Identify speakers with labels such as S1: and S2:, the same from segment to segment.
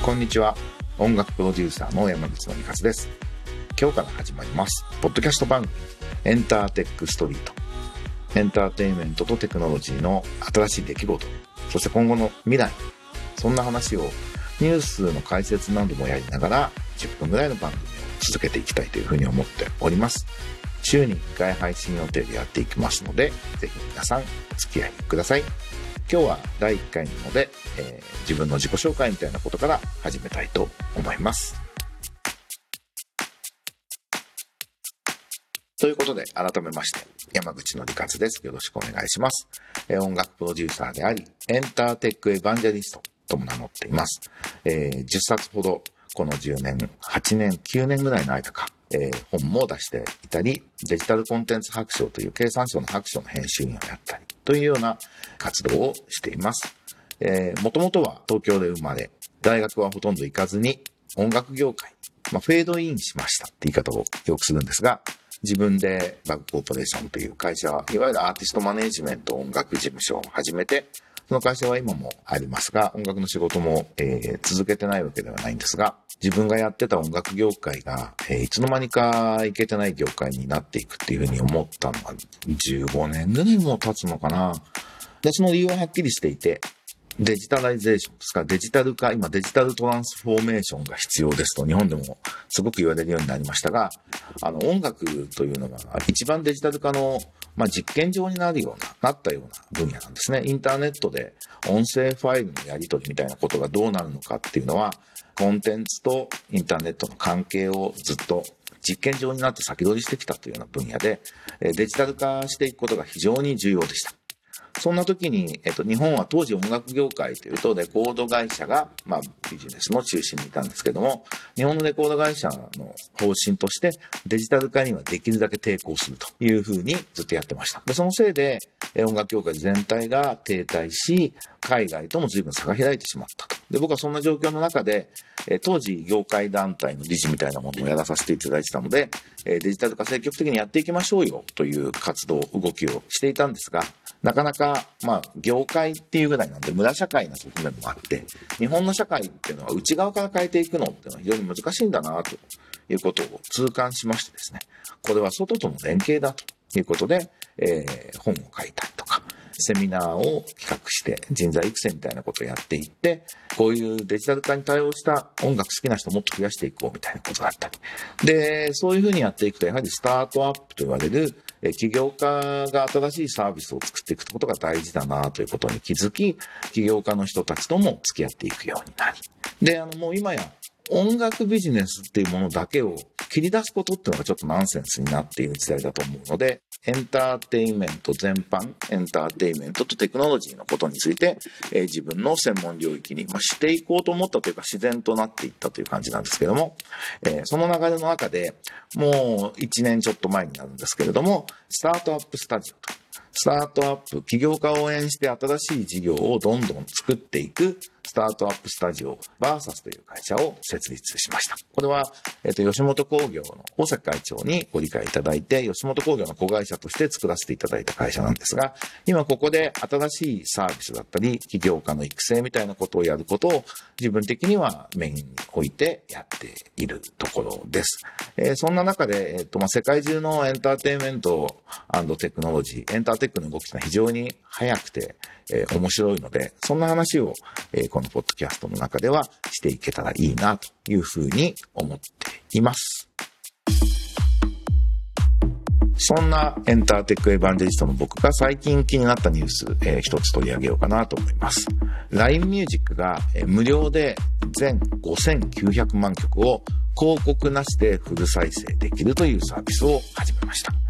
S1: こんにちは。音楽プロデューサーの山口のりかずです。今日から始まります。ポッドキャスト番組、エンターテックストリート。エンターテインメントとテクノロジーの新しい出来事、そして今後の未来、そんな話をニュースの解説などもやりながら10分ぐらいの番組を続けていきたいというふうに思っております。週に1回配信予定でやっていきますので、ぜひ皆さんお付き合いください。今日は第1回なので、えー自分の自己紹介みたいなことから始めたいと思います。ということで、改めまして、山口のりかずです。よろしくお願いします。えー音楽プロデューサーであり、エンターテックエヴァンジェリストとも名乗っています。えー10冊ほど、この10年、8年、9年ぐらいの間か、えー本も出していたり、デジタルコンテンツ白書という経産省の白書の編集員をやったり、というような活動をしています。えー、もともとは東京で生まれ、大学はほとんど行かずに音楽業界、まあ、フェードインしましたって言い方をよくするんですが、自分でバグコーポレーションという会社、いわゆるアーティストマネジメント音楽事務所を始めて、その会社は今もありますが、音楽の仕事も、えー続けてないわけではないんですが、自分がやってた音楽業界が、えーいつの間にかいけてない業界になっていくっていうふうに思ったのが、15年ぐらいも経つのかな。で、その理由ははっきりしていて、デジタライゼーションですか、デジタル化、今デジタルトランスフォーメーションが必要ですと日本でもすごく言われるようになりましたが、あの音楽というのが一番デジタル化の、まあ、実験場になるような、なったような分野なんですね。インターネットで音声ファイルのやり取りみたいなことがどうなるのかっていうのは、コンテンツとインターネットの関係をずっと実験場になって先取りしてきたというような分野で、デジタル化していくことが非常に重要でした。そんな時に、えっと、日本は当時音楽業界というと、レコード会社が、まあ、ビジネスの中心にいたんですけども、日本のレコード会社の方針として、デジタル化にはできるだけ抵抗するというふうにずっとやってました。で、そのせいで、音楽業界全体が停滞し、海外とも随分差が開いてしまったと。で、僕はそんな状況の中で、え当時業界団体の理事みたいなものをやらさせていただいてたので、えデジタル化積極的にやっていきましょうよという活動、動きをしていたんですが、なかなか、まあ、業界っていうぐらいなんで、村社会な側面もあって、日本の社会っていうのは内側から変えていくのっていうのは非常に難しいんだな、ということを痛感しましてですね、これは外との連携だということで、えー本を書いた、セミナーを企画して人材育成みたいなことをやっていって、こういうデジタル化に対応した音楽好きな人をもっと増やしていこうみたいなことがあったり。で、そういうふうにやっていくと、やはりスタートアップと言われる、え起業家が新しいサービスを作っていくことが大事だなということに気づき、起業家の人たちとも付き合っていくようになり。で、あの、もう今や音楽ビジネスっていうものだけを切り出すことっていうのがちょっとナンセンスになっている時代だと思うので、エンターテインメント全般、エンターテインメントとテクノロジーのことについて、えー自分の専門領域に、まあ、していこうと思ったというか自然となっていったという感じなんですけども、えーその流れの中でもう1年ちょっと前になるんですけれども、スタートアップスタジオと。スタートアップ、起業家を応援して新しい事業をどんどん作っていくスタートアップスタジオバーサスという会社を設立しました。これは、えっ、と、吉本興業の大崎会長にご理解いただいて、吉本興業の子会社として作らせていただいた会社なんですが、今ここで新しいサービスだったり、起業家の育成みたいなことをやることを自分的にはメインに置いてやっているところです。えーそんな中で、えっ、と、まあ、世界中のエンターテインメントテクノロジー、エンターテックの動きが非常に速くて、えー面白いので、そんな話を、えーこのポッドキャストの中ではしていけたらいいなというふうに思っています。そんなエンターテックエヴァンジェリストの僕が最近気になったニュース、えー一つ取り上げようかなと思います。LINE Music が、無料で全5900万曲を広告なしでフル再生できるというサービスを始めました。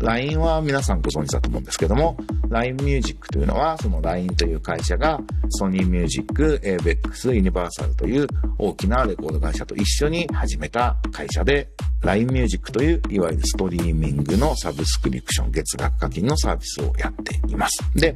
S1: LINE は皆さんご存知だと思うんですけども、LINE Music というのは、その LINE という会社が、ソニーミュージック、え、ベックス、ユニバーサルという大きなレコード会社と一緒に始めた会社で、LINE Music という、いわゆるストリーミングのサブスクリプション、月額課金のサービスをやっています。で、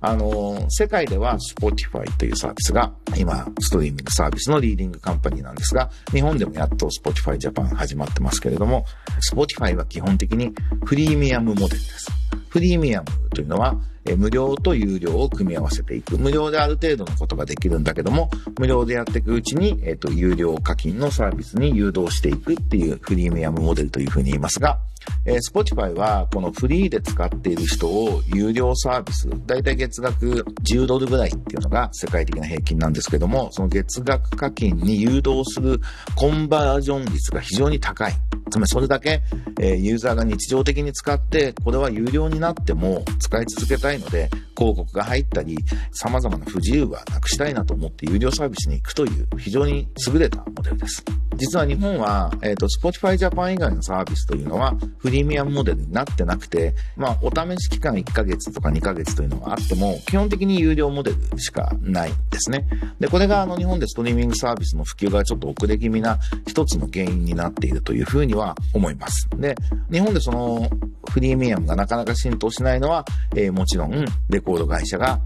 S1: あの世界では Spotify というサービスが、今、ストリーミングサービスのリーディングカンパニーなんですが、日本でもやっと Spotify Japan 始まってますけれども、Spotify は基本的にフリーミアムモデルです。フリーミアムというのは、え無料と有料を組み合わせていく。無料である程度のことができるんだけども、無料でやっていくうちに、えっ、と、有料課金のサービスに誘導していくっていうフリーミアムモデルというふうに言いますが、えー、Spotify はこのフリーで使っている人を有料サービス、だいたい月額10ドルぐらいっていうのが世界的な平均なんですけども、その月額課金に誘導するコンバージョン率が非常に高い。つまりそれだけ、えー、ユーザーが日常的に使って、これは有料になっても使い続けたいので、広告が入ったり、様々な不自由はなくしたいなと思って有料サービスに行くという非常に優れたモデルです。実は日本は、えっ、ー、と、Spotify Japan 以外のサービスというのは、フリーミアムモデルになってなくて、まあ、お試し期間1ヶ月とか2ヶ月というのがあっても、基本的に有料モデルしかないんですね。で、これがあの、日本でストリーミングサービスの普及がちょっと遅れ気味な一つの原因になっているというふうには思います。で、日本でその、フリーミアムがなかなか浸透しないのは、えー、もちろん、レコード会社が、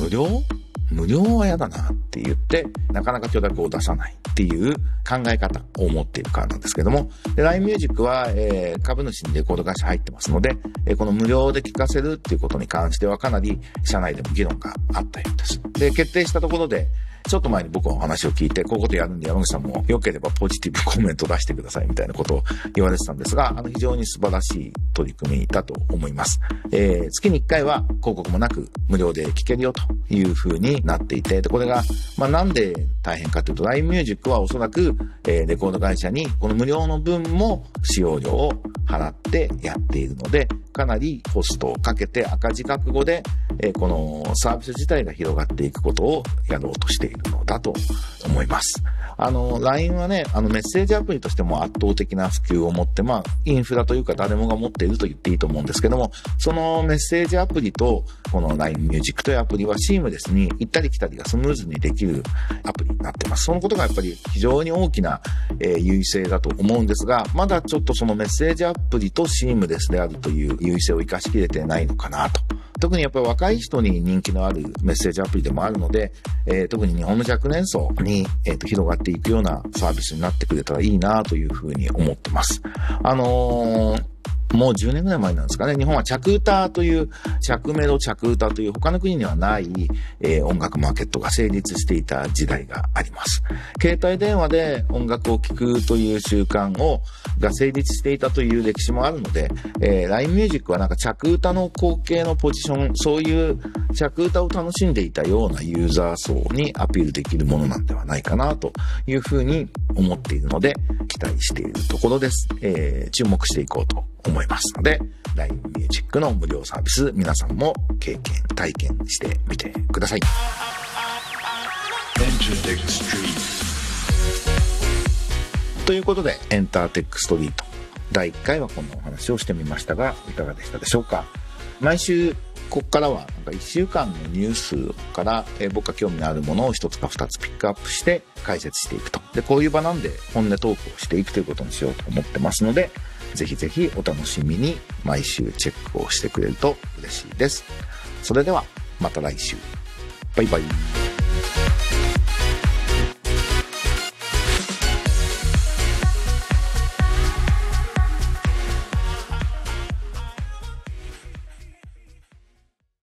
S1: 無料無料は嫌だなって言って、なかなか許諾を出さないっていう考え方を持っているからなんですけども、LINE Music は、えー、株主にレコード会社入ってますので、えー、この無料で聴かせるっていうことに関してはかなり社内でも議論があったようです。で、決定したところで、ちょっと前に僕のお話を聞いて、こういうことやるんで山口さんも良ければポジティブコメント出してくださいみたいなことを言われてたんですが、あの非常に素晴らしい取り組みだと思います。えー、月に1回は広告もなく無料で聴けるよという風になっていて、で、これが、まあなんで大変かというと、LINE Music はおそらく、えー、レコード会社にこの無料の分も使用料を払ってやっているので、かなりコストをかけて赤字覚悟で、え、このサービス自体が広がっていくことをやろうとしているのだと思います。あの、LINE はね、あのメッセージアプリとしても圧倒的な普及を持って、まあ、インフラというか誰もが持っていると言っていいと思うんですけども、そのメッセージアプリと、この LINE Music というアプリはシームレスに行ったり来たりがスムーズにできるアプリになってます。そのことがやっぱり非常に大きな、えー、優位性だと思うんですが、まだちょっとそのメッセージアプリとシームレスであるという優位性を活かしきれてないのかなと。特にやっぱり若い人に人気のあるメッセージアプリでもあるので、えー、特に日本の若年層に、えーと、広がっていくようなサービスになってくれたらいいなというふうに思ってます。あのーもう10年ぐらい前なんですかね、日本は着歌という、着メロ着歌という他の国にはない、えー、音楽マーケットが成立していた時代があります。携帯電話で音楽を聴くという習慣を、が成立していたという歴史もあるので、えー、LINE Music はなんか着歌の後継のポジション、そういう着歌を楽しんでいたようなユーザー層にアピールできるものなんではないかなというふうに思っているので、期待しているところです。えー、注目していこうと思いますので、LINE Music の無料サービス、皆さんも経験、体験してみてください。ということで、エンターテックストリート。第1回はこんなお話をしてみましたが、いかがでしたでしょうか？毎週、ここからはなんか1週間のニュースから、えー、僕が興味のあるものを1つか2つピックアップして解説していくと。で、こういう場なんで本音トークをしていくということにしようと思ってますので、ぜひぜひお楽しみに毎週チェックをしてくれると嬉しいです。それではまた来週。バイバイ。